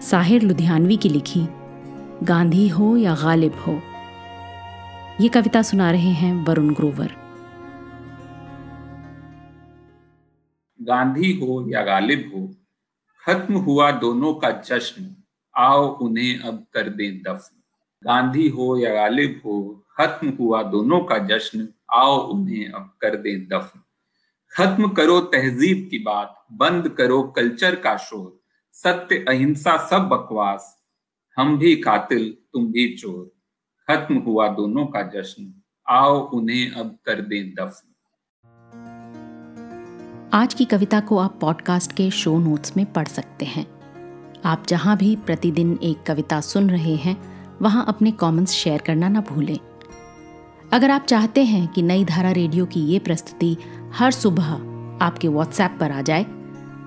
साहिर लुधियानवी की लिखी, गांधी हो या गालिब हो? ये कविता सुना रहे हैं वरुण ग्रोवर। गांधी हो या गालिब हो, खत्म हुआ दोनों का जश्न, आओ उन्हें अब कर दें दफन। गांधी हो या गालिब हो, खत्म हुआ दोनों का जश्न, आओ उन्हें अब कर दें दफन। खत्म करो तहजीब की बात, बंद करो कल्चर का शोर सत्य, अहिंसा सब बकवास। हम भी कातिल, तुम भी चोर। खत्म हुआ दोनों का जश्न। आओ उन्हें अब कर दें दफन। आज की कविता को आप पॉडकास्ट के शो नोट्स में पढ़ सकते हैं। आप जहाँ भी प्रतिदिन एक कविता सुन रहे हैं, वहाँ अपने कमेंट्स शेयर करना ना भूलें। अगर आप चाहते हैं कि नई धारा रेडियो की ये प्रस्तुति हर सुबह आपके व्हाट्सएप पर आ जाए